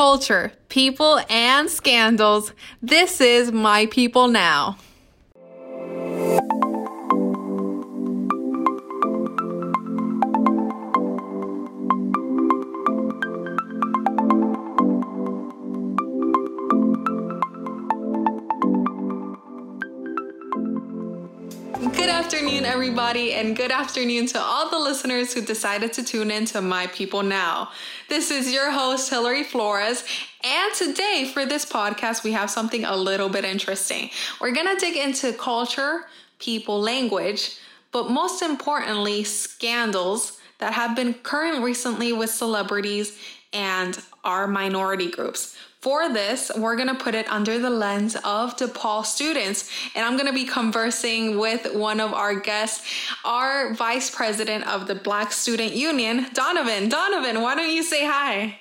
culture, people, and scandals. This is My People Now. Afternoon, everybody, and good afternoon to all the listeners who decided to tune in to My People Now. This is your host, Hilary Flores, and today for this podcast, we have something a little bit interesting. We're gonna dig into culture, people, language, but most importantly, scandals that have been current recently with celebrities and our minority groups. For this, we're gonna put it under the lens of DePaul students, and I'm gonna be conversing with one of our guests, our vice president of the Black Student Union, Donovan. Donovan, why don't you say hi?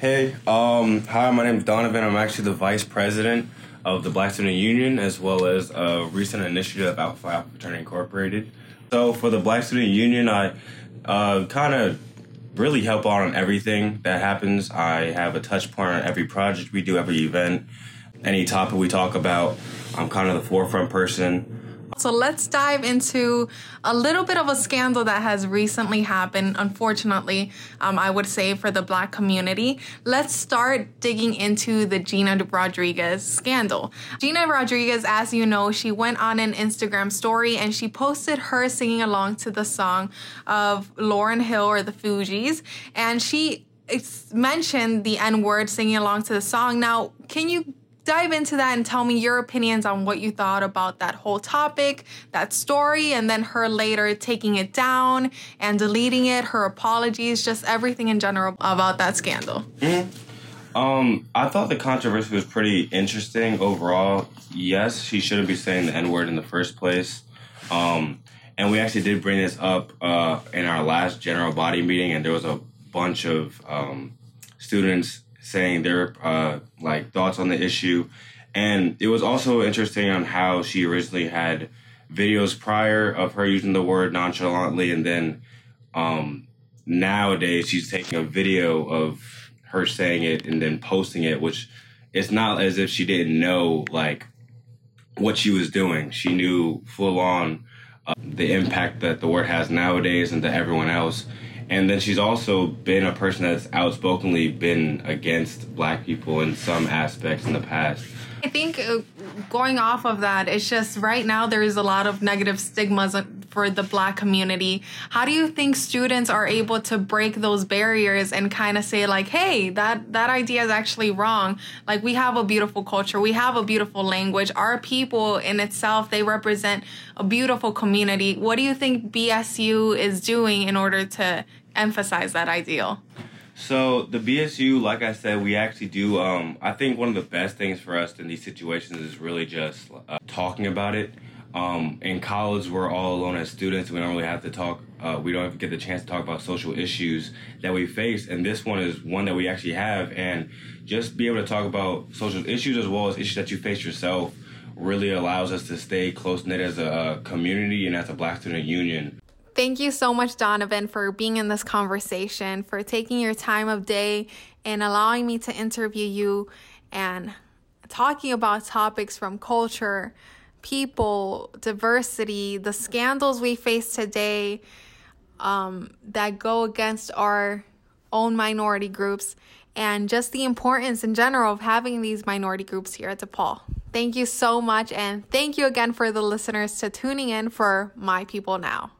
Hey, um, hi, my name is Donovan. I'm actually the vice president of the Black Student Union, as well as a recent initiative out for Alpha Fraternity Incorporated. So, for the Black Student Union, I uh, kind of really help out on everything that happens. I have a touch point on every project we do, every event, any topic we talk about. I'm kind of the forefront person. So let's dive into a little bit of a scandal that has recently happened, unfortunately, um, I would say, for the black community. Let's start digging into the Gina Rodriguez scandal. Gina Rodriguez, as you know, she went on an Instagram story and she posted her singing along to the song of Lauryn Hill or the Fugees. And she mentioned the N word singing along to the song. Now, can you dive into that and tell me your opinions on what you thought about that whole topic, that story, and then her later taking it down and deleting it, her apologies, just everything in general about that scandal. Mm-hmm. Um, I thought the controversy was pretty interesting overall. Yes, she shouldn't be saying the N word in the first place. Um, and we actually did bring this up uh, in our last general body meeting, and there was a bunch of um, students saying their uh, like thoughts on the issue, and it was also interesting on how she originally had videos prior of her using the word nonchalantly, and then um, nowadays she's taking a video of her saying it and then posting it, which it's not as if she didn't know like what she was doing. She knew full on uh, the impact that the word has nowadays and to everyone else and then she's also been a person that's outspokenly been against black people in some aspects in the past. I think uh, going off of that, it's just right now there is a lot of negative stigmas for the black community. How do you think students are able to break those barriers and kind of say like, "Hey, that that idea is actually wrong. Like we have a beautiful culture, we have a beautiful language. Our people in itself, they represent a beautiful community." What do you think BSU is doing in order to emphasize that ideal? So the BSU, like I said, we actually do. Um, I think one of the best things for us in these situations is really just uh, talking about it. Um, in college, we're all alone as students. We don't really have to talk. Uh, we don't get the chance to talk about social issues that we face, and this one is one that we actually have. And just be able to talk about social issues as well as issues that you face yourself really allows us to stay close knit as a community and as a Black Student Union. Thank you so much, Donovan, for being in this conversation, for taking your time of day and allowing me to interview you and talking about topics from culture, people, diversity, the scandals we face today um, that go against our own minority groups, and just the importance in general of having these minority groups here at DePaul. Thank you so much, and thank you again for the listeners to tuning in for My People Now.